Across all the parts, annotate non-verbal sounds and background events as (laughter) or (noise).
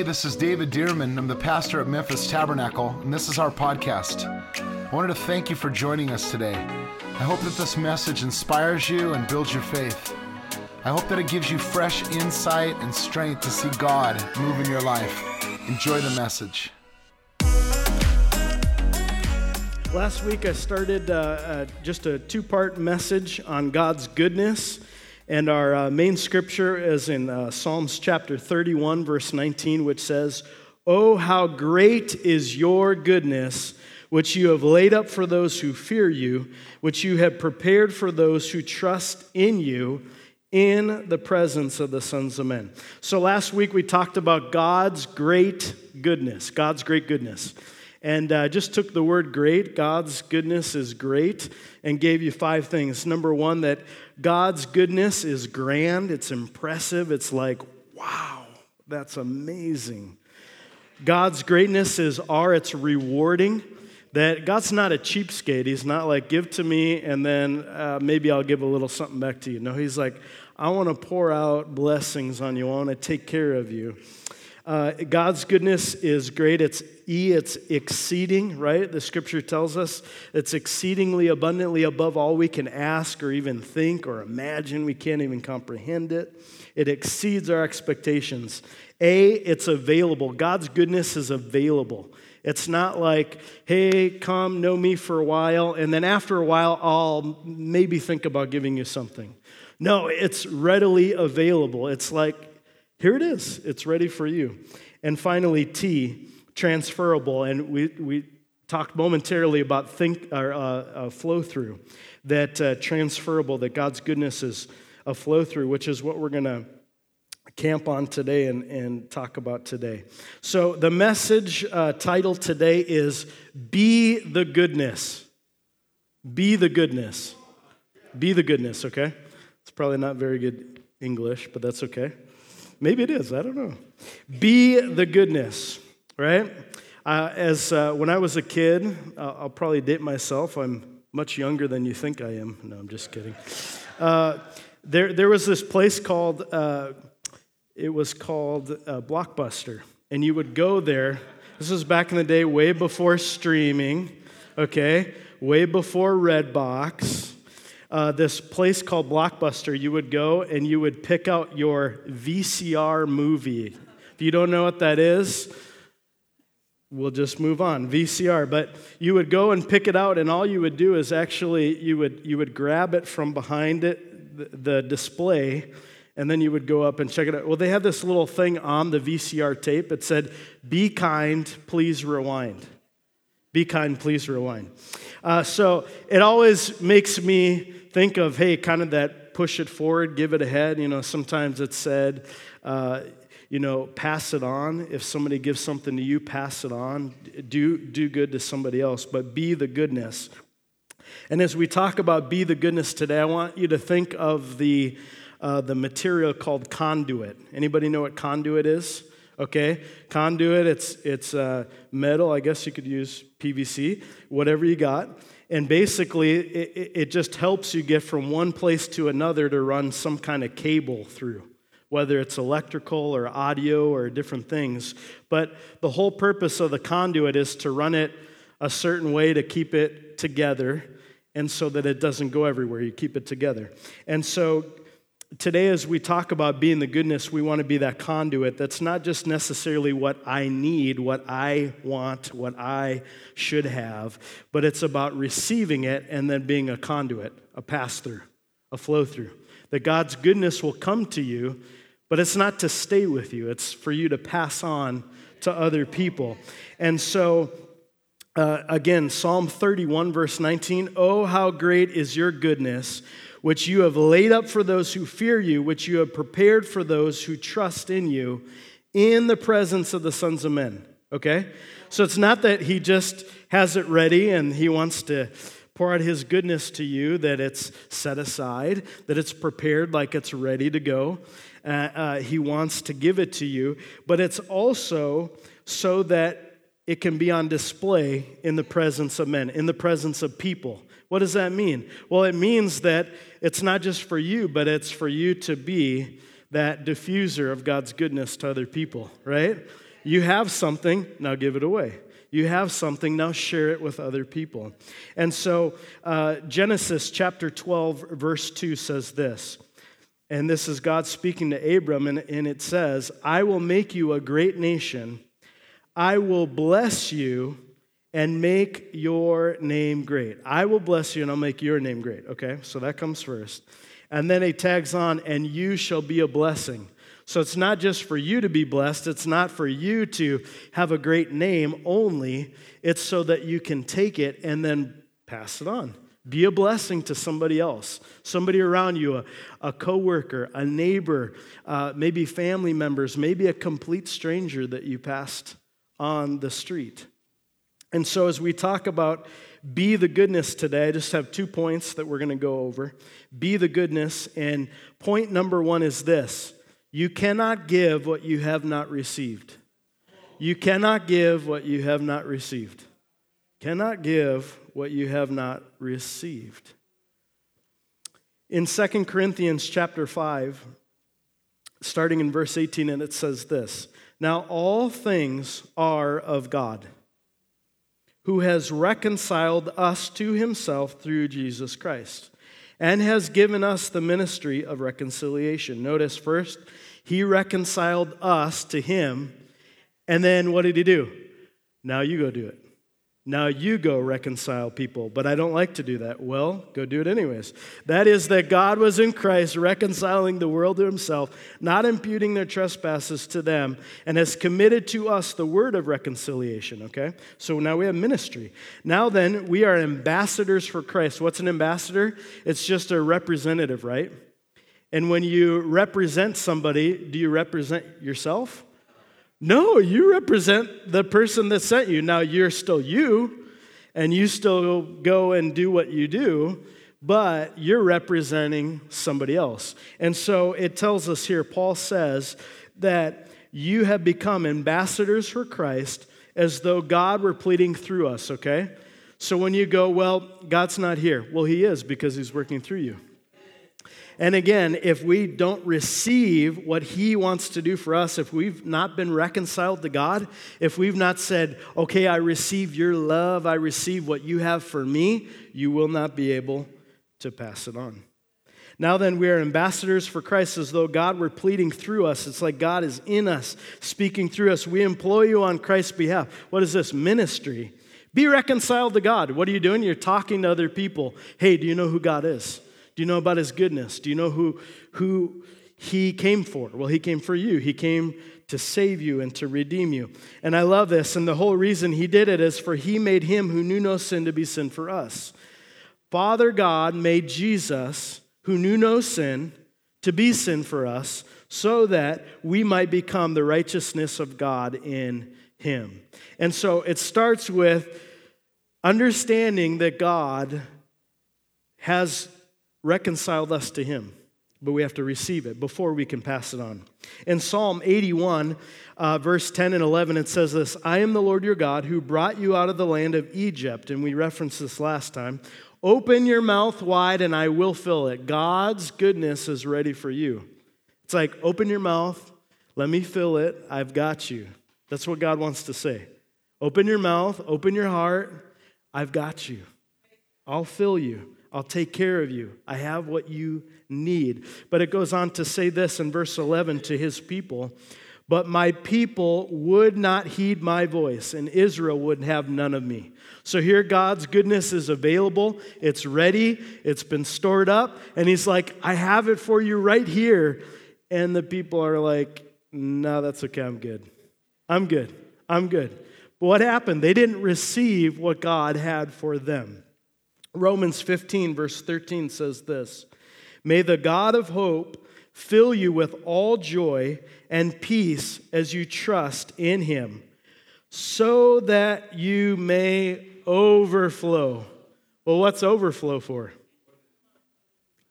Hey, this is David Dearman. I'm the pastor at Memphis Tabernacle, and this is our podcast. I wanted to thank you for joining us today. I hope that this message inspires you and builds your faith. I hope that it gives you fresh insight and strength to see God move in your life. Enjoy the message. Last week I started uh, uh, just a two part message on God's goodness. And our uh, main scripture is in uh, Psalms chapter 31, verse 19, which says, Oh, how great is your goodness, which you have laid up for those who fear you, which you have prepared for those who trust in you in the presence of the sons of men. So last week we talked about God's great goodness, God's great goodness. And uh, just took the word great, God's goodness is great, and gave you five things. Number one, that God's goodness is grand, it's impressive, it's like, wow, that's amazing. God's greatness is R, it's rewarding. That God's not a cheapskate. He's not like, give to me and then uh, maybe I'll give a little something back to you. No, He's like, I want to pour out blessings on you, I want to take care of you. Uh, God's goodness is great. It's E, it's exceeding, right? The scripture tells us it's exceedingly abundantly above all we can ask or even think or imagine. We can't even comprehend it. It exceeds our expectations. A, it's available. God's goodness is available. It's not like, hey, come, know me for a while, and then after a while, I'll maybe think about giving you something. No, it's readily available. It's like, here it is, it's ready for you. And finally, T, transferable. And we, we talked momentarily about think or uh, uh, flow through, that uh, transferable, that God's goodness is a flow through, which is what we're going to camp on today and, and talk about today. So, the message uh, title today is Be the Goodness. Be the Goodness. Be the Goodness, okay? It's probably not very good English, but that's okay. Maybe it is, I don't know. Be the Goodness, right? Uh, as uh, when I was a kid, uh, I'll probably date myself. I'm much younger than you think I am. No, I'm just kidding. Uh, there, there was this place called uh, it was called uh, Blockbuster. And you would go there. This was back in the day, way before streaming, okay? Way before Redbox. Uh, this place called Blockbuster, you would go and you would pick out your VCR movie. If you don't know what that is, we'll just move on vcr but you would go and pick it out and all you would do is actually you would you would grab it from behind it the, the display and then you would go up and check it out. Well, they had this little thing on the VCR tape. It said, Be kind, please rewind. Be kind, please rewind. Uh, so it always makes me think of, hey, kind of that push it forward, give it ahead. You know, sometimes it's said, uh, you know, pass it on. If somebody gives something to you, pass it on. Do, do good to somebody else, but be the goodness. And as we talk about be the goodness today, I want you to think of the uh, the material called conduit. Anybody know what conduit is? Okay, conduit. It's it's uh, metal. I guess you could use PVC, whatever you got. And basically, it, it just helps you get from one place to another to run some kind of cable through, whether it's electrical or audio or different things. But the whole purpose of the conduit is to run it a certain way to keep it together and so that it doesn't go everywhere. You keep it together. And so today, as we talk about being the goodness, we want to be that conduit that's not just necessarily what I need, what I want, what I should have, but it's about receiving it and then being a conduit, a pass through, a flow through. That God's goodness will come to you, but it's not to stay with you, it's for you to pass on to other people. And so, uh, again, Psalm 31, verse 19 Oh, how great is your goodness! Which you have laid up for those who fear you, which you have prepared for those who trust in you in the presence of the sons of men. Okay? So it's not that he just has it ready and he wants to pour out his goodness to you, that it's set aside, that it's prepared like it's ready to go. Uh, uh, he wants to give it to you, but it's also so that it can be on display in the presence of men, in the presence of people. What does that mean? Well, it means that it's not just for you, but it's for you to be that diffuser of God's goodness to other people, right? You have something, now give it away. You have something, now share it with other people. And so, uh, Genesis chapter 12, verse 2 says this. And this is God speaking to Abram, and, and it says, I will make you a great nation. I will bless you and make your name great. I will bless you and I'll make your name great. Okay, so that comes first. And then he tags on, and you shall be a blessing. So it's not just for you to be blessed, it's not for you to have a great name only. It's so that you can take it and then pass it on. Be a blessing to somebody else, somebody around you, a, a coworker, a neighbor, uh, maybe family members, maybe a complete stranger that you passed on the street. And so, as we talk about be the goodness today, I just have two points that we're going to go over. Be the goodness. And point number one is this you cannot give what you have not received. You cannot give what you have not received. Cannot give what you have not received. In 2 Corinthians chapter 5, starting in verse 18, and it says this Now all things are of God, who has reconciled us to himself through Jesus Christ and has given us the ministry of reconciliation. Notice first, he reconciled us to him, and then what did he do? Now you go do it. Now you go reconcile people, but I don't like to do that. Well, go do it anyways. That is that God was in Christ reconciling the world to himself, not imputing their trespasses to them, and has committed to us the word of reconciliation, okay? So now we have ministry. Now then, we are ambassadors for Christ. What's an ambassador? It's just a representative, right? And when you represent somebody, do you represent yourself? No, you represent the person that sent you. Now, you're still you, and you still go and do what you do, but you're representing somebody else. And so it tells us here, Paul says that you have become ambassadors for Christ as though God were pleading through us, okay? So when you go, well, God's not here, well, He is because He's working through you. And again, if we don't receive what He wants to do for us, if we've not been reconciled to God, if we've not said, okay, I receive your love, I receive what you have for me, you will not be able to pass it on. Now then, we are ambassadors for Christ as though God were pleading through us. It's like God is in us, speaking through us. We employ you on Christ's behalf. What is this? Ministry. Be reconciled to God. What are you doing? You're talking to other people. Hey, do you know who God is? Do you know about his goodness? Do you know who, who he came for? Well, he came for you. He came to save you and to redeem you. And I love this. And the whole reason he did it is for he made him who knew no sin to be sin for us. Father God made Jesus, who knew no sin, to be sin for us, so that we might become the righteousness of God in him. And so it starts with understanding that God has reconciled us to Him, but we have to receive it before we can pass it on. In Psalm 81, uh, verse 10 and 11, it says this I am the Lord your God who brought you out of the land of Egypt. And we referenced this last time. Open your mouth wide and I will fill it. God's goodness is ready for you. It's like, open your mouth, let me fill it, I've got you. That's what God wants to say. Open your mouth, open your heart, I've got you. I'll fill you. I'll take care of you. I have what you need. But it goes on to say this in verse 11 to his people But my people would not heed my voice, and Israel would have none of me. So here, God's goodness is available. It's ready. It's been stored up. And he's like, I have it for you right here. And the people are like, No, that's okay. I'm good. I'm good. I'm good. But what happened? They didn't receive what God had for them. Romans 15, verse 13 says this May the God of hope fill you with all joy and peace as you trust in him, so that you may overflow. Well, what's overflow for?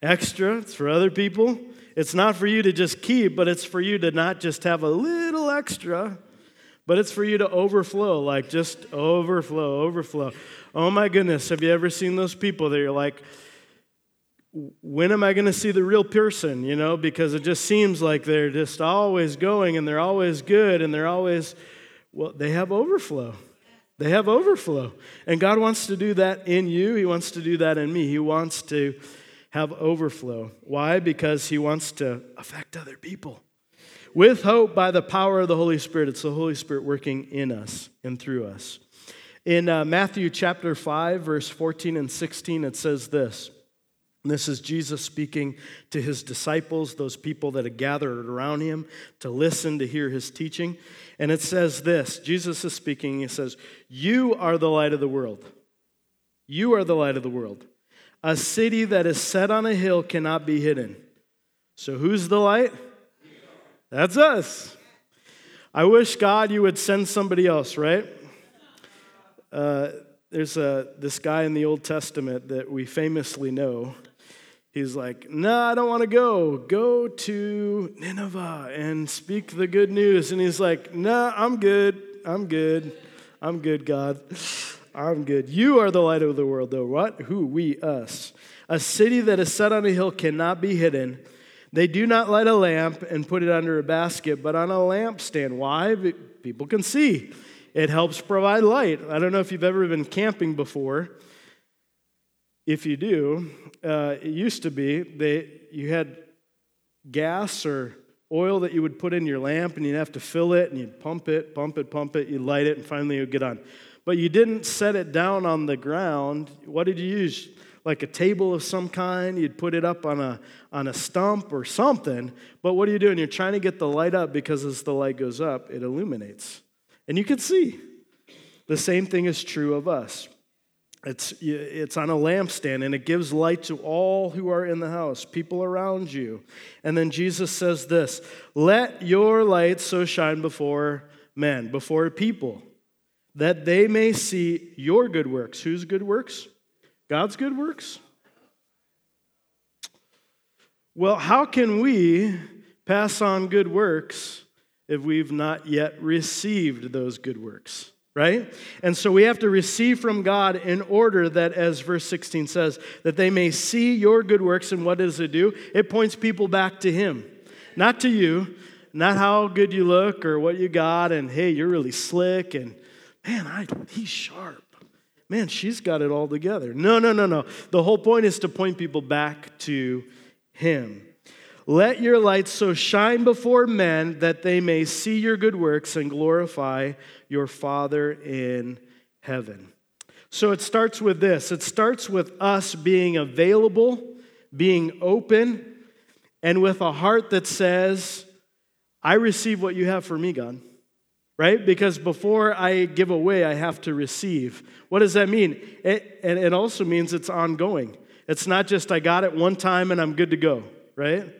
Extra, it's for other people. It's not for you to just keep, but it's for you to not just have a little extra, but it's for you to overflow, like just overflow, overflow. Oh my goodness, have you ever seen those people that you're like, when am I going to see the real person? You know, because it just seems like they're just always going and they're always good and they're always Well, they have overflow. They have overflow. And God wants to do that in you. He wants to do that in me. He wants to have overflow. Why? Because He wants to affect other people. With hope by the power of the Holy Spirit. It's the Holy Spirit working in us and through us. In uh, Matthew chapter 5, verse 14 and 16, it says this. This is Jesus speaking to his disciples, those people that had gathered around him to listen to hear his teaching. And it says this Jesus is speaking, he says, You are the light of the world. You are the light of the world. A city that is set on a hill cannot be hidden. So who's the light? That's us. I wish God you would send somebody else, right? Uh, there's a, this guy in the Old Testament that we famously know. He's like, No, nah, I don't want to go. Go to Nineveh and speak the good news. And he's like, No, nah, I'm good. I'm good. I'm good, God. I'm good. You are the light of the world, though. What? Who? We, us. A city that is set on a hill cannot be hidden. They do not light a lamp and put it under a basket, but on a lampstand. Why? People can see. It helps provide light. I don't know if you've ever been camping before. If you do, uh, it used to be they you had gas or oil that you would put in your lamp, and you'd have to fill it, and you'd pump it, pump it, pump it. You'd light it, and finally would get on. But you didn't set it down on the ground. What did you use? Like a table of some kind. You'd put it up on a on a stump or something. But what are you doing? You're trying to get the light up because as the light goes up, it illuminates. And you can see. The same thing is true of us. It's, it's on a lampstand and it gives light to all who are in the house, people around you. And then Jesus says this Let your light so shine before men, before people, that they may see your good works. Whose good works? God's good works? Well, how can we pass on good works if we've not yet received those good works, right? And so we have to receive from God in order that, as verse 16 says, that they may see your good works. And what does it do? It points people back to Him, not to you, not how good you look or what you got, and hey, you're really slick, and man, I, he's sharp. Man, she's got it all together. No, no, no, no. The whole point is to point people back to Him. Let your light so shine before men that they may see your good works and glorify your Father in heaven. So it starts with this it starts with us being available, being open, and with a heart that says, I receive what you have for me, God. Right? Because before I give away, I have to receive. What does that mean? It, and it also means it's ongoing. It's not just I got it one time and I'm good to go, right?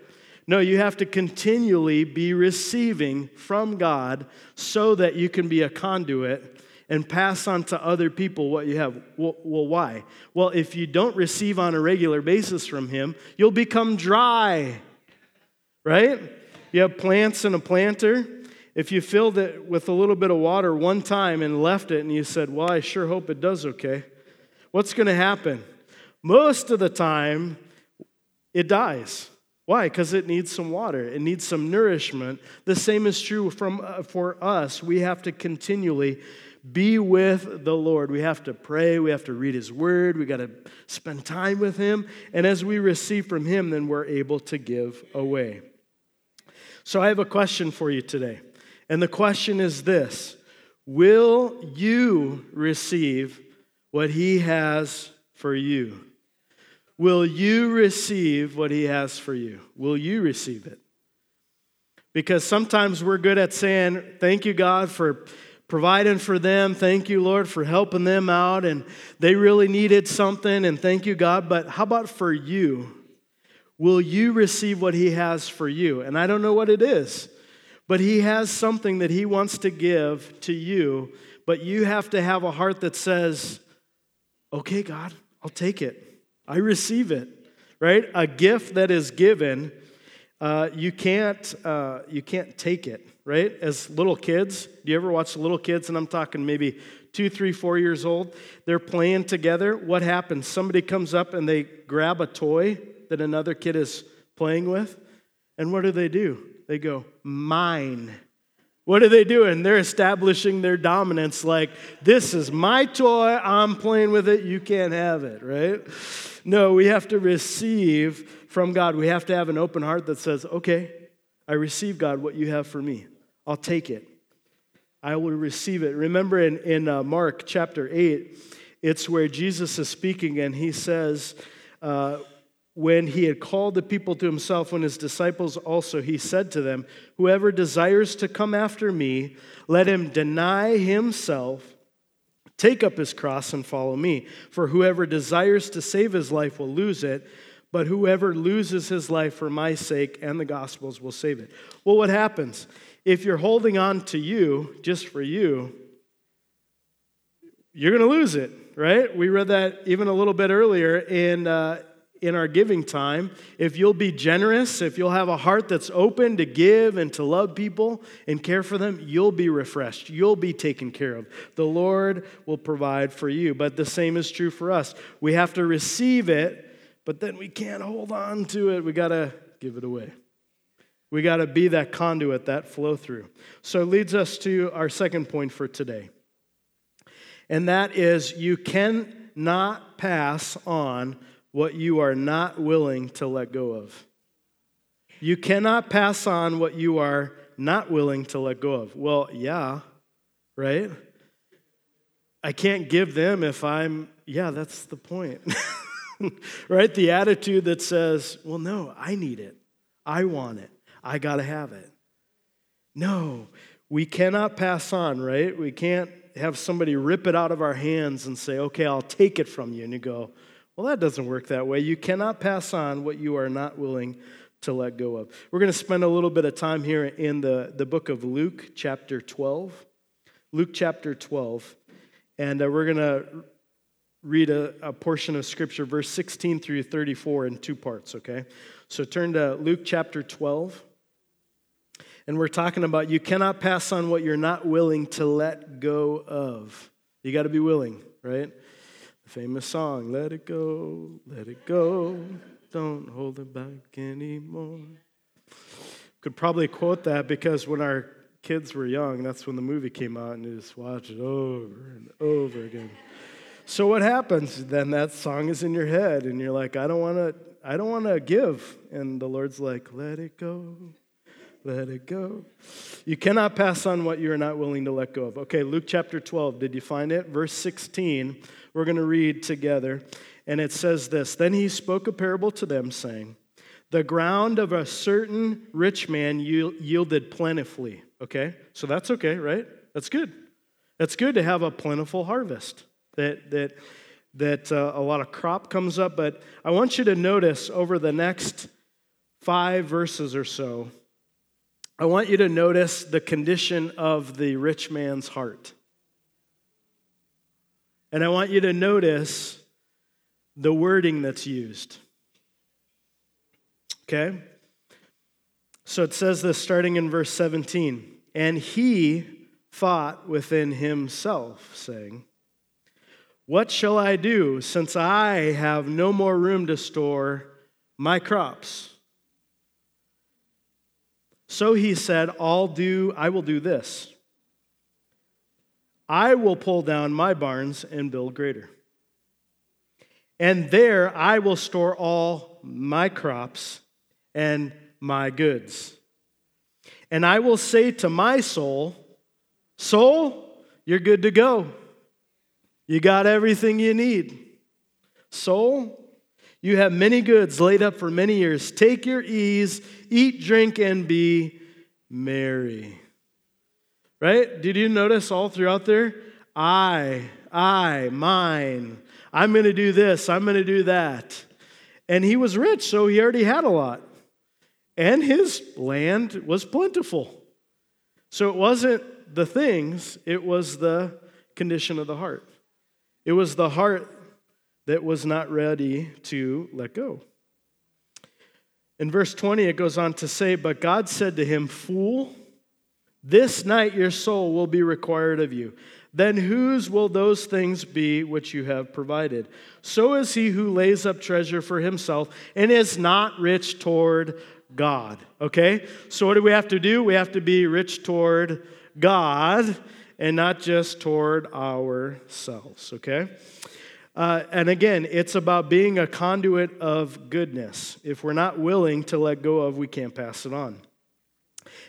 No, you have to continually be receiving from God so that you can be a conduit and pass on to other people what you have. Well, why? Well, if you don't receive on a regular basis from Him, you'll become dry, right? You have plants and a planter. If you filled it with a little bit of water one time and left it and you said, Well, I sure hope it does okay, what's going to happen? Most of the time, it dies. Why? Because it needs some water, it needs some nourishment. The same is true from, uh, for us. We have to continually be with the Lord. We have to pray, we have to read His Word, we got to spend time with Him. And as we receive from Him, then we're able to give away. So I have a question for you today. And the question is this Will you receive what He has for you? Will you receive what He has for you? Will you receive it? Because sometimes we're good at saying, Thank you, God, for providing for them. Thank you, Lord, for helping them out. And they really needed something. And thank you, God. But how about for you? Will you receive what He has for you? And I don't know what it is, but He has something that He wants to give to you. But you have to have a heart that says, Okay, God, I'll take it. I receive it, right? A gift that is given, uh, you can't uh, you can't take it, right? As little kids, do you ever watch little kids? And I'm talking maybe two, three, four years old. They're playing together. What happens? Somebody comes up and they grab a toy that another kid is playing with, and what do they do? They go mine. What are they doing? They're establishing their dominance like, this is my toy, I'm playing with it, you can't have it, right? No, we have to receive from God. We have to have an open heart that says, okay, I receive, God, what you have for me. I'll take it. I will receive it. Remember in, in uh, Mark chapter 8, it's where Jesus is speaking and he says, uh, when he had called the people to himself, when his disciples also, he said to them, Whoever desires to come after me, let him deny himself, take up his cross, and follow me. For whoever desires to save his life will lose it, but whoever loses his life for my sake and the gospel's will save it. Well, what happens? If you're holding on to you just for you, you're going to lose it, right? We read that even a little bit earlier in, uh, in our giving time, if you'll be generous, if you'll have a heart that's open to give and to love people and care for them, you'll be refreshed. You'll be taken care of. The Lord will provide for you. But the same is true for us. We have to receive it, but then we can't hold on to it. We got to give it away. We got to be that conduit, that flow through. So it leads us to our second point for today. And that is you cannot pass on what you are not willing to let go of. You cannot pass on what you are not willing to let go of. Well, yeah, right? I can't give them if I'm, yeah, that's the point. (laughs) right? The attitude that says, well, no, I need it. I want it. I got to have it. No, we cannot pass on, right? We can't have somebody rip it out of our hands and say, okay, I'll take it from you. And you go, well, that doesn't work that way. You cannot pass on what you are not willing to let go of. We're going to spend a little bit of time here in the, the book of Luke, chapter 12. Luke, chapter 12. And uh, we're going to read a, a portion of scripture, verse 16 through 34, in two parts, okay? So turn to Luke, chapter 12. And we're talking about you cannot pass on what you're not willing to let go of. You got to be willing, right? Famous song, Let It Go, Let It Go, Don't Hold It Back Anymore. Could probably quote that because when our kids were young, that's when the movie came out, and you just watch it over and over again. So what happens? Then that song is in your head, and you're like, I don't want to, I don't want to give, and the Lord's like, Let it go, let it go. You cannot pass on what you are not willing to let go of. Okay, Luke chapter 12. Did you find it? Verse 16 we're going to read together. And it says this Then he spoke a parable to them, saying, The ground of a certain rich man yielded plentifully. Okay? So that's okay, right? That's good. That's good to have a plentiful harvest. That, that, that uh, a lot of crop comes up. But I want you to notice over the next five verses or so, I want you to notice the condition of the rich man's heart. And I want you to notice the wording that's used. Okay? So it says this starting in verse 17. And he thought within himself, saying, What shall I do since I have no more room to store my crops? So he said, I'll do, I will do this. I will pull down my barns and build greater. And there I will store all my crops and my goods. And I will say to my soul, Soul, you're good to go. You got everything you need. Soul, you have many goods laid up for many years. Take your ease, eat, drink, and be merry. Right? Did you notice all throughout there? I, I, mine. I'm going to do this. I'm going to do that. And he was rich, so he already had a lot. And his land was plentiful. So it wasn't the things, it was the condition of the heart. It was the heart that was not ready to let go. In verse 20, it goes on to say, But God said to him, Fool, this night your soul will be required of you. Then whose will those things be which you have provided? So is he who lays up treasure for himself and is not rich toward God. Okay? So, what do we have to do? We have to be rich toward God and not just toward ourselves. Okay? Uh, and again, it's about being a conduit of goodness. If we're not willing to let go of, we can't pass it on.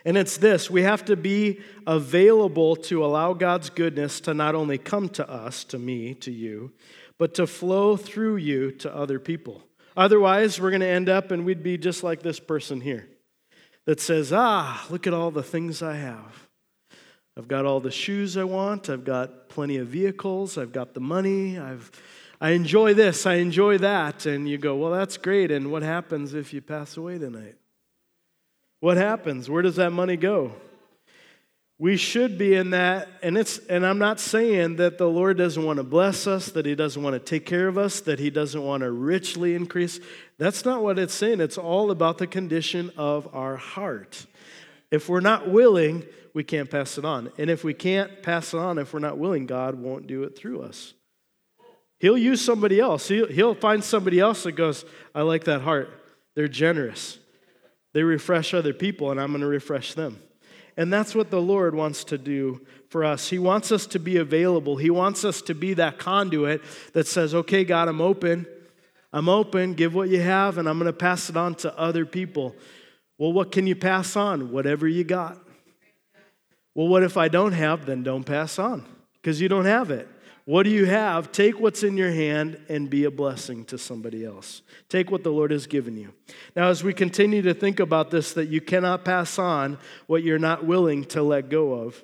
And it's this we have to be available to allow God's goodness to not only come to us, to me, to you, but to flow through you to other people. Otherwise, we're going to end up and we'd be just like this person here that says, Ah, look at all the things I have. I've got all the shoes I want, I've got plenty of vehicles, I've got the money, I've I enjoy this, I enjoy that. And you go, well, that's great. And what happens if you pass away tonight? What happens? Where does that money go? We should be in that, and it's and I'm not saying that the Lord doesn't want to bless us, that He doesn't want to take care of us, that He doesn't want to richly increase. That's not what it's saying. It's all about the condition of our heart. If we're not willing, we can't pass it on. And if we can't pass it on, if we're not willing, God won't do it through us. He'll use somebody else. He'll, find somebody else that goes, I like that heart. They're generous. They refresh other people, and I'm going to refresh them. And that's what the Lord wants to do for us. He wants us to be available. He wants us to be that conduit that says, okay, God, I'm open. I'm open. Give what you have, and I'm going to pass it on to other people. Well, what can you pass on? Whatever you got. Well, what if I don't have? Then don't pass on because you don't have it. What do you have? Take what's in your hand and be a blessing to somebody else. Take what the Lord has given you. Now, as we continue to think about this, that you cannot pass on what you're not willing to let go of,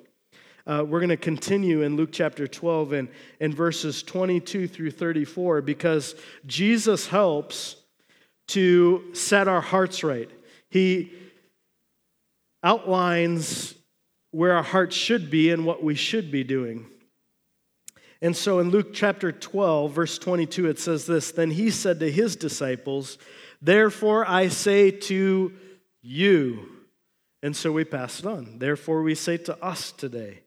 uh, we're going to continue in Luke chapter 12 and, and verses 22 through 34 because Jesus helps to set our hearts right. He outlines where our hearts should be and what we should be doing. And so in Luke chapter 12, verse 22, it says this Then he said to his disciples, Therefore I say to you. And so we pass it on. Therefore we say to us today,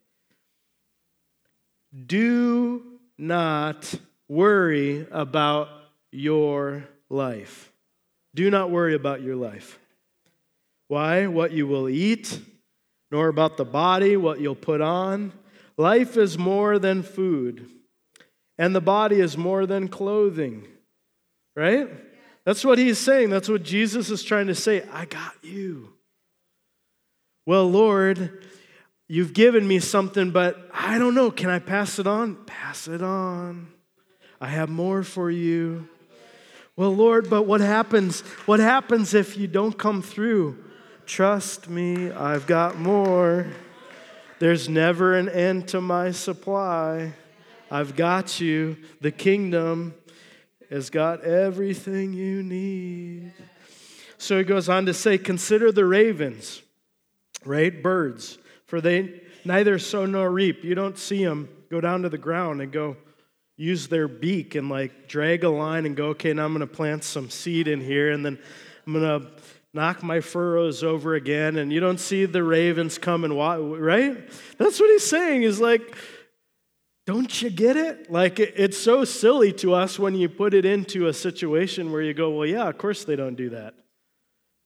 Do not worry about your life. Do not worry about your life. Why? What you will eat, nor about the body, what you'll put on. Life is more than food, and the body is more than clothing. Right? That's what he's saying. That's what Jesus is trying to say. I got you. Well, Lord, you've given me something, but I don't know. Can I pass it on? Pass it on. I have more for you. Well, Lord, but what happens? What happens if you don't come through? Trust me, I've got more. There's never an end to my supply. I've got you. The kingdom has got everything you need. So he goes on to say, Consider the ravens, right? Birds, for they neither sow nor reap. You don't see them go down to the ground and go use their beak and like drag a line and go, okay, now I'm going to plant some seed in here and then I'm going to knock my furrows over again, and you don't see the ravens come and watch, right? That's what he's saying. Is like, don't you get it? Like, it's so silly to us when you put it into a situation where you go, well, yeah, of course they don't do that.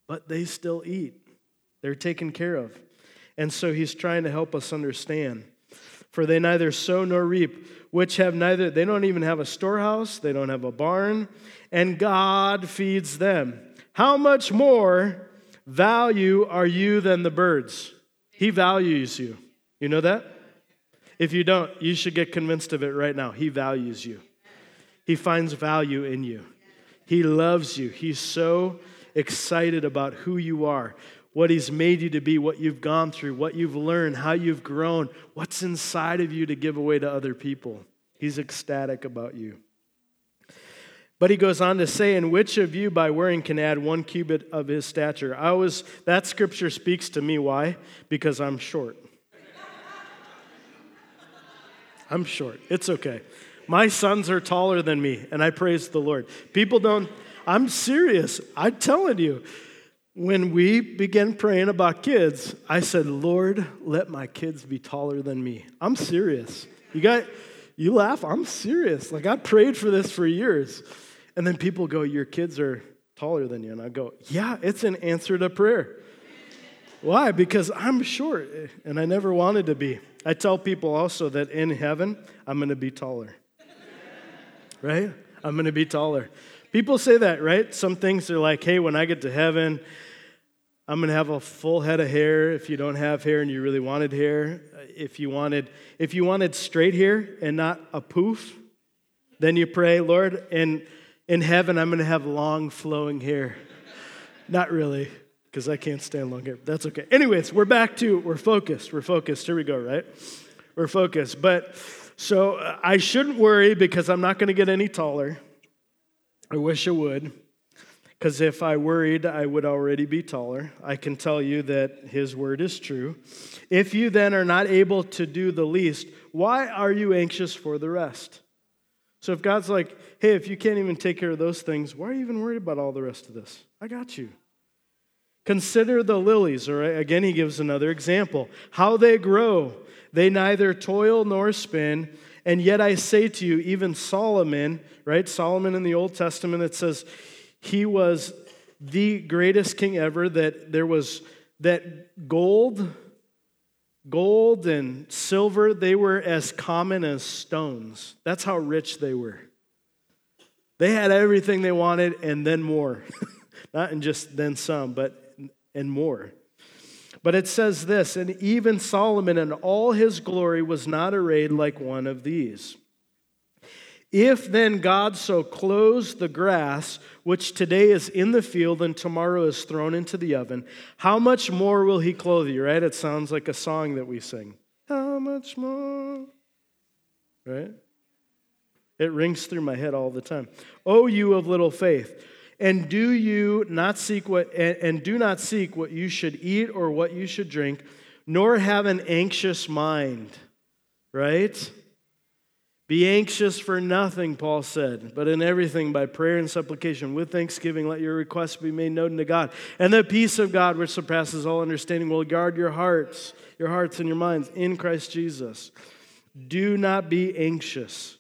But they still eat, they're taken care of. And so he's trying to help us understand. For they neither sow nor reap, which have neither, they don't even have a storehouse, they don't have a barn, and God feeds them. How much more value are you than the birds? He values you. You know that? If you don't, you should get convinced of it right now. He values you, He finds value in you. He loves you. He's so excited about who you are, what He's made you to be, what you've gone through, what you've learned, how you've grown, what's inside of you to give away to other people. He's ecstatic about you. But he goes on to say, "In which of you by wearing can add one cubit of his stature?" I was that scripture speaks to me. Why? Because I'm short. I'm short. It's okay. My sons are taller than me, and I praise the Lord. People don't, I'm serious. I'm telling you. When we began praying about kids, I said, Lord, let my kids be taller than me. I'm serious. You got, you laugh, I'm serious. Like I prayed for this for years. And then people go, Your kids are taller than you. And I go, Yeah, it's an answer to prayer. Why? Because I'm short and I never wanted to be. I tell people also that in heaven, I'm going to be taller. right? I'm going to be taller. People say that, right? Some things are like, hey, when I get to heaven, I'm going to have a full head of hair if you don't have hair and you really wanted hair. If you wanted if you wanted straight hair and not a poof, then you pray, Lord, in in heaven I'm going to have long flowing hair. not really because I can't stand long hair. That's okay. Anyways, we're back to we're focused. We're focused. Here we go, right? We're focused. But so uh, I shouldn't worry because I'm not going to get any taller. I wish I would. Because if I worried, I would already be taller. I can tell you that his word is true. If you then are not able to do the least, why are you anxious for the rest? So if God's like, hey, if you can't even take care of those things, why are you even worried about all the rest of this? I got you. Consider the lilies, or again, he gives another example. How they grow. They neither toil nor spin. And yet I say to you, even Solomon, right? Solomon in the Old Testament, it says he was the greatest king ever, that there was that gold, gold and silver, they were as common as stones. That's how rich they were. They had everything they wanted and then more. (laughs) Not in just then some, but and more. But it says this, and even Solomon in all his glory was not arrayed like one of these. If then God so clothes the grass, which today is in the field and tomorrow is thrown into the oven, how much more will he clothe you? Right? It sounds like a song that we sing. How much more? Right? It rings through my head all the time. Oh, you of little faith. And do you not seek what and, and do not seek what you should eat or what you should drink, nor have an anxious mind. Right? Be anxious for nothing, Paul said, but in everything by prayer and supplication with thanksgiving let your requests be made known to God. And the peace of God which surpasses all understanding will guard your hearts, your hearts and your minds in Christ Jesus. Do not be anxious.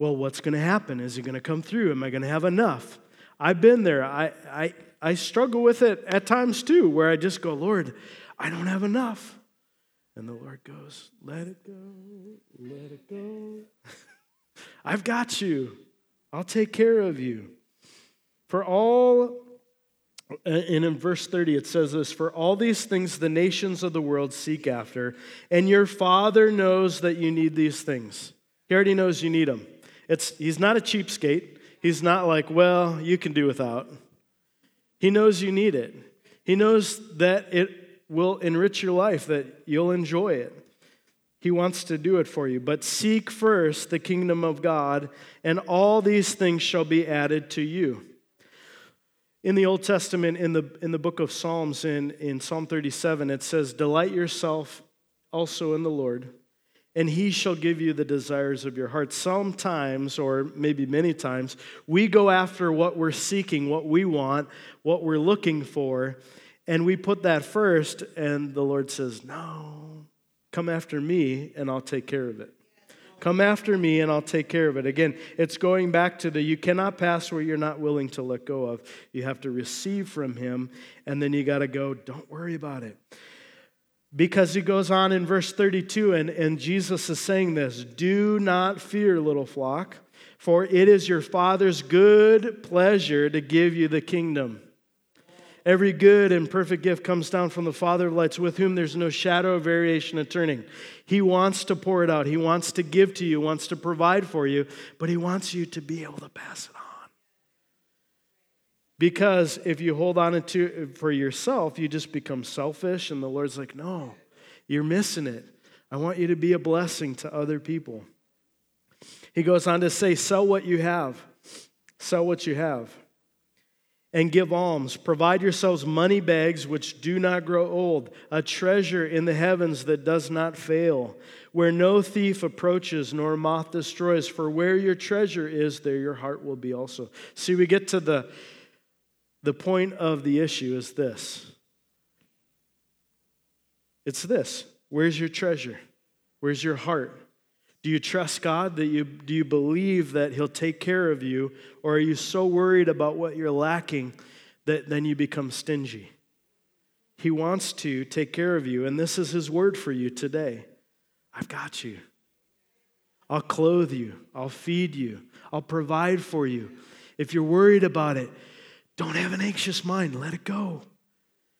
Well, what's going to happen? Is he going to come through? Am I going to have enough? I've been there. I, I, I struggle with it at times too, where I just go, Lord, I don't have enough. And the Lord goes, Let it go, let it go. (laughs) I've got you. I'll take care of you. For all, uh, and in verse 30 it says this For all these things the nations of the world seek after, and your Father knows that you need these things. He already knows you need them. It's, he's not a cheapskate. He's not like, well, you can do without. He knows you need it. He knows that it will enrich your life, that you'll enjoy it. He wants to do it for you. But seek first the kingdom of God, and all these things shall be added to you. In the Old Testament, in the, in the book of Psalms, in, in Psalm 37, it says, Delight yourself also in the Lord, and he shall give you the desires of your heart. Sometimes, or maybe many times, we go after what we're seeking, what we want, what we're looking for, and we put that first, and the Lord says, No, come after me, and I'll take care of it. Come after me, and I'll take care of it. Again, it's going back to the you cannot pass where you're not willing to let go of. You have to receive from him, and then you got to go, Don't worry about it. Because he goes on in verse 32, and, and Jesus is saying this Do not fear, little flock, for it is your Father's good pleasure to give you the kingdom. Every good and perfect gift comes down from the Father of lights, with whom there's no shadow of variation or turning. He wants to pour it out, He wants to give to you, wants to provide for you, but He wants you to be able to pass it on. Because if you hold on to it for yourself, you just become selfish, and the Lord's like, no, you're missing it. I want you to be a blessing to other people. He goes on to say, sell what you have. Sell what you have. And give alms. Provide yourselves money bags which do not grow old, a treasure in the heavens that does not fail, where no thief approaches nor moth destroys. For where your treasure is, there your heart will be also. See, we get to the the point of the issue is this it's this where's your treasure? Where's your heart? Do you trust God? That you, do you believe that He'll take care of you? Or are you so worried about what you're lacking that then you become stingy? He wants to take care of you, and this is His word for you today. I've got you. I'll clothe you. I'll feed you. I'll provide for you. If you're worried about it, don't have an anxious mind. Let it go.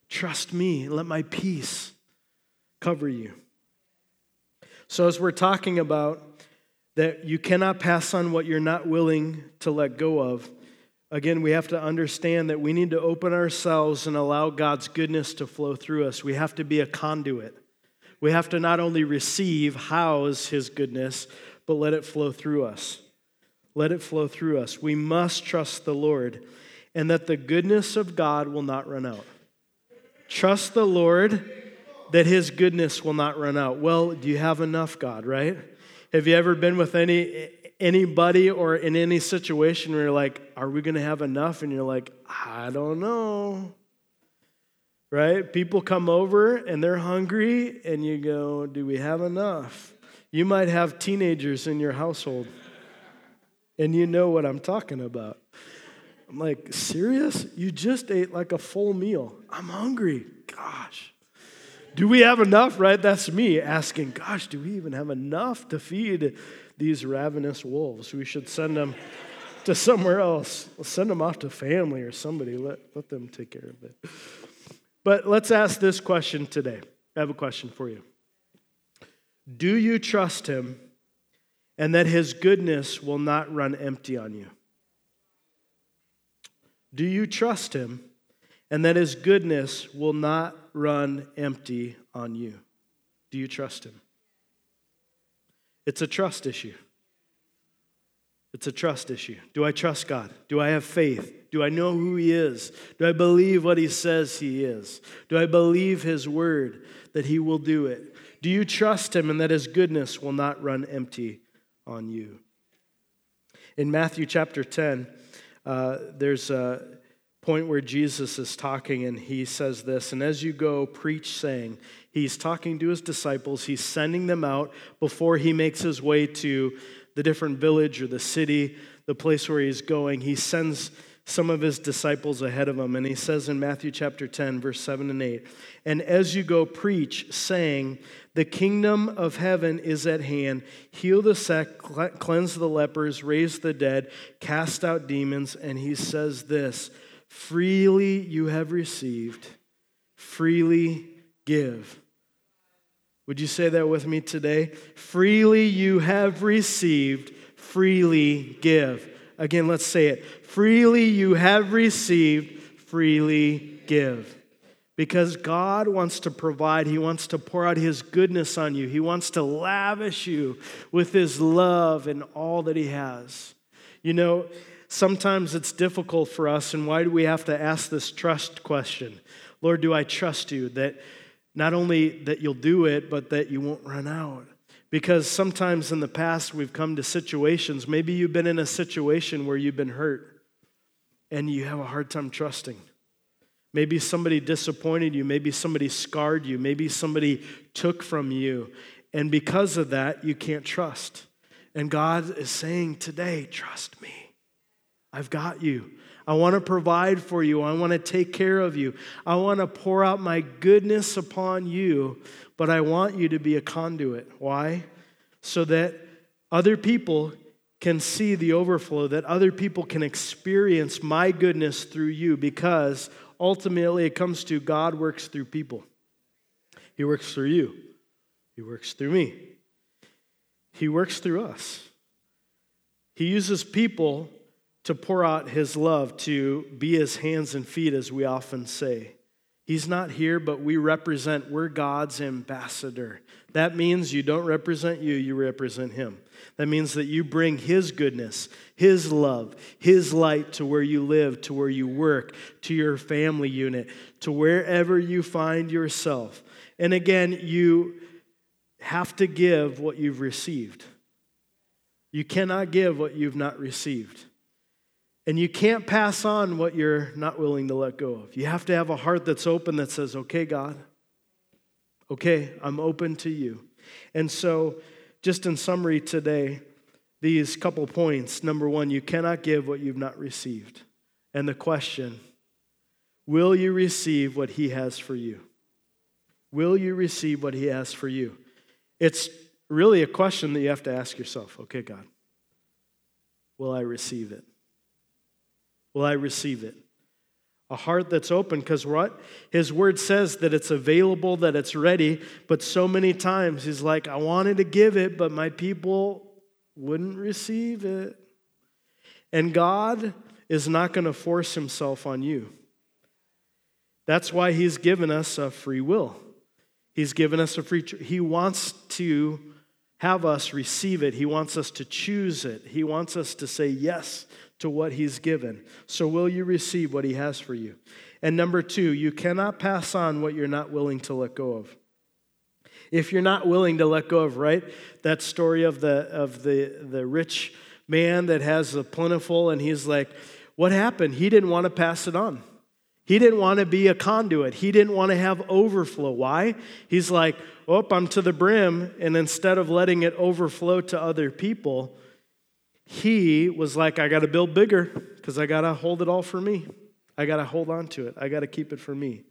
Trust me. Let my peace cover you. So, as we're talking about that you cannot pass on what you're not willing to let go of, again, we have to understand that we need to open ourselves and allow God's goodness to flow through us. We have to be a conduit. We have to not only receive, house His goodness, but let it flow through us. Let it flow through us. We must trust the Lord and that the goodness of God will not run out. Trust the Lord that his goodness will not run out. Well, do you have enough, God, right? Have you ever been with any anybody or in any situation where you're like, are we going to have enough? And you're like, I don't know. Right? People come over and they're hungry, and you go, Do we have enough? You might have teenagers in your household, and you know what I'm talking about. I'm like, Serious? You just ate like a full meal. I'm hungry. Gosh. Do we have enough, right? That's me asking, gosh, do we even have enough to feed these ravenous wolves? We should send them to somewhere else. We'll send them off to family or somebody. Let, let them take care of it. But let's ask this question today. I have a question for you. Do you trust him and that his goodness will not run empty on you? Do you trust him and that his goodness will not run empty on you? Do you trust him? It's a trust issue. It's a trust issue. Do I trust God? Do I have faith? Do I know who He is? Do I believe what He says He is? Do I believe His word that He will do it? Do you trust Him and that His goodness will not run empty on you? In Matthew chapter 10, uh, there's a point where Jesus is talking and he says this, and as you go, preach, saying, He's talking to his disciples, he's sending them out before he makes his way to the different village or the city, the place where he's going. He sends some of his disciples ahead of him. And he says in Matthew chapter 10, verse 7 and 8, And as you go, preach, saying, The kingdom of heaven is at hand. Heal the sick, cleanse the lepers, raise the dead, cast out demons. And he says this Freely you have received, freely give. Would you say that with me today? Freely you have received, freely give. Again, let's say it. Freely you have received, freely give. Because God wants to provide, He wants to pour out His goodness on you, He wants to lavish you with His love and all that He has. You know, sometimes it's difficult for us, and why do we have to ask this trust question? Lord, do I trust you that not only that you'll do it, but that you won't run out? Because sometimes in the past we've come to situations, maybe you've been in a situation where you've been hurt and you have a hard time trusting. Maybe somebody disappointed you, maybe somebody scarred you, maybe somebody took from you. And because of that, you can't trust. And God is saying today, trust me. I've got you. I want to provide for you. I want to take care of you. I want to pour out my goodness upon you, but I want you to be a conduit. Why? So that other people can see the overflow, that other people can experience my goodness through you, because ultimately it comes to God works through people. He works through you, He works through me, He works through us. He uses people to pour out his love, to be his hands and feet, as we often say. He's not here, but we represent, we're God's ambassador. That means you don't represent you, you represent him. That means that you bring his goodness, his love, his light to where you live, to where you work, to your family unit, to wherever you find yourself. And again, you have to give what you've received. You cannot give what you've not received. And you can't pass on what you're not willing to let go of. You have to have a heart that's open that says, okay, God, okay, I'm open to you. And so, just in summary today, these couple points. Number one, you cannot give what you've not received. And the question, will you receive what he has for you? Will you receive what he has for you? It's really a question that you have to ask yourself. Okay, God, will I receive it? Will I receive it? A heart that's open, because what? His word says that it's available, that it's ready, but so many times he's like, I wanted to give it, but my people wouldn't receive it. And God is not going to force himself on you. That's why he's given us a free will. He's given us a free he wants to have us receive it. He wants us to choose it. He wants us to say yes to what he's given. So will you receive what he has for you? And number 2, you cannot pass on what you're not willing to let go of. If you're not willing to let go of, right? That story of the of the the rich man that has a plentiful and he's like, what happened? He didn't want to pass it on. He didn't want to be a conduit. He didn't want to have overflow. Why? He's like, oh, I'm to the brim. And instead of letting it overflow to other people, he was like, I got to build bigger because I got to hold it all for me. I got to hold on to it. I got to keep it for me.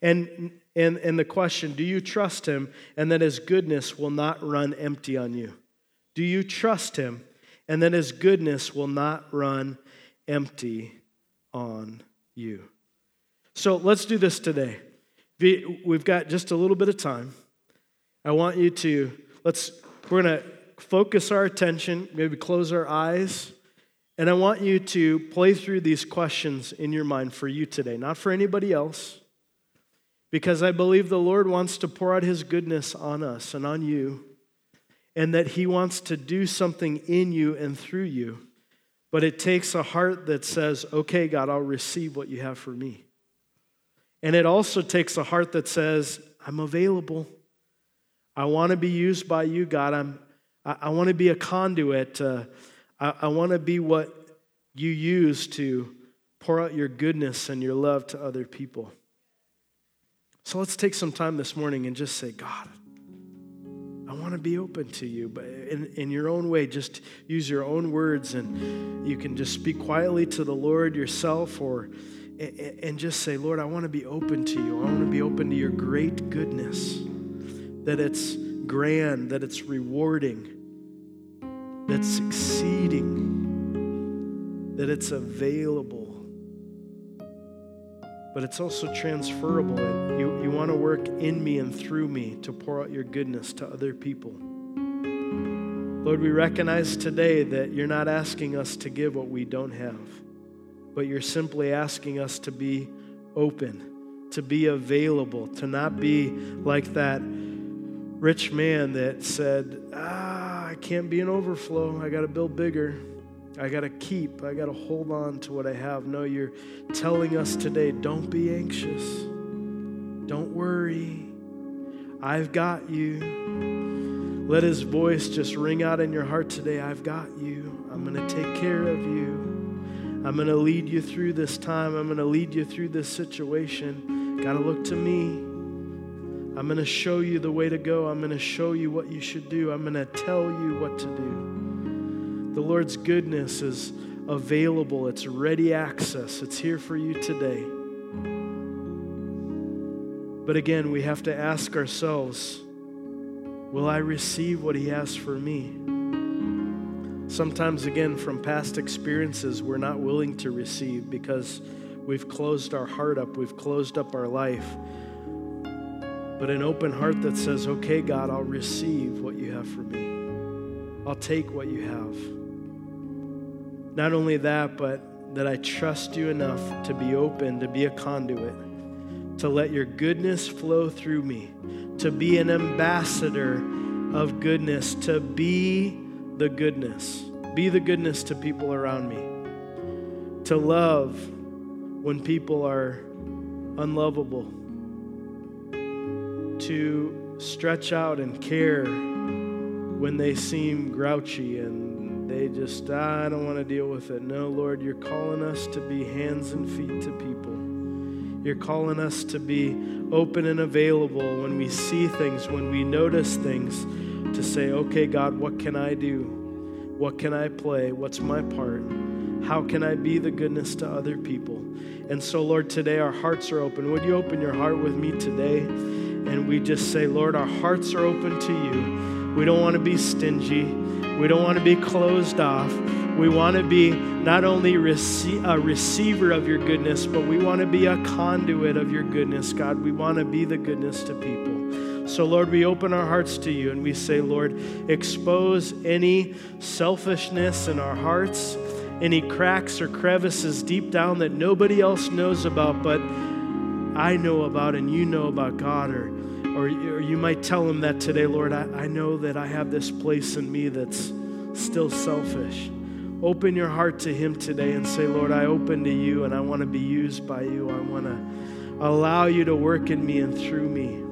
And, and, and the question do you trust him and that his goodness will not run empty on you? Do you trust him and that his goodness will not run empty on you? So let's do this today. We've got just a little bit of time. I want you to, let's, we're going to focus our attention, maybe close our eyes, and I want you to play through these questions in your mind for you today, not for anybody else, because I believe the Lord wants to pour out His goodness on us and on you, and that He wants to do something in you and through you. But it takes a heart that says, okay, God, I'll receive what you have for me. And it also takes a heart that says, I'm available. I want to be used by you, God. I'm, I, I want to be a conduit. Uh, I, I want to be what you use to pour out your goodness and your love to other people. So let's take some time this morning and just say, God, I want to be open to you, but in, in your own way, just use your own words and you can just speak quietly to the Lord yourself or and just say, Lord, I want to be open to you. I want to be open to your great goodness, that it's grand, that it's rewarding, that's succeeding, that it's available, but it's also transferable. You, you want to work in me and through me to pour out your goodness to other people. Lord, we recognize today that you're not asking us to give what we don't have but you're simply asking us to be open, to be available, to not be like that rich man that said, Ah, I can't be an overflow. I got to build bigger. I got to keep. I got to hold on to what I have. No, you're telling us today don't be anxious. Don't worry. I've got you. Let his voice just ring out in your heart today. I've got you. I'm going to take care of you. I'm going to lead you through this time. I'm going to lead you through this situation. Got to look to me. I'm going to show you the way to go. I'm going to show you what you should do. I'm going to tell you what to do. The Lord's goodness is available, it's ready access, it's here for you today. But again, we have to ask ourselves will I receive what He has for me? Sometimes, again, from past experiences, we're not willing to receive because we've closed our heart up, we've closed up our life. But an open heart that says, okay, God, I'll receive what you have for me, I'll take what you have. Not only that, but that I trust you enough to be open, to be a conduit, to let your goodness flow through me, to be an ambassador of goodness, to be the goodness. Be the goodness to people around me. To love when people are unlovable. To stretch out and care when they seem grouchy and they just, ah, I don't want to deal with it. No, Lord, you're calling us to be hands and feet to people. You're calling us to be open and available when we see things, when we notice things to say, okay, God, what can I do? What can I play? What's my part? How can I be the goodness to other people? And so, Lord, today our hearts are open. Would you open your heart with me today? And we just say, Lord, our hearts are open to you. We don't want to be stingy. We don't want to be closed off. We want to be not only rece- a receiver of your goodness, but we want to be a conduit of your goodness, God. We want to be the goodness to people. So, Lord, we open our hearts to you and we say, Lord, expose any selfishness in our hearts, any cracks or crevices deep down that nobody else knows about, but I know about and you know about God. Or, or, or you might tell him that today, Lord, I, I know that I have this place in me that's still selfish. Open your heart to Him today and say, Lord, I open to you and I want to be used by you. I want to allow you to work in me and through me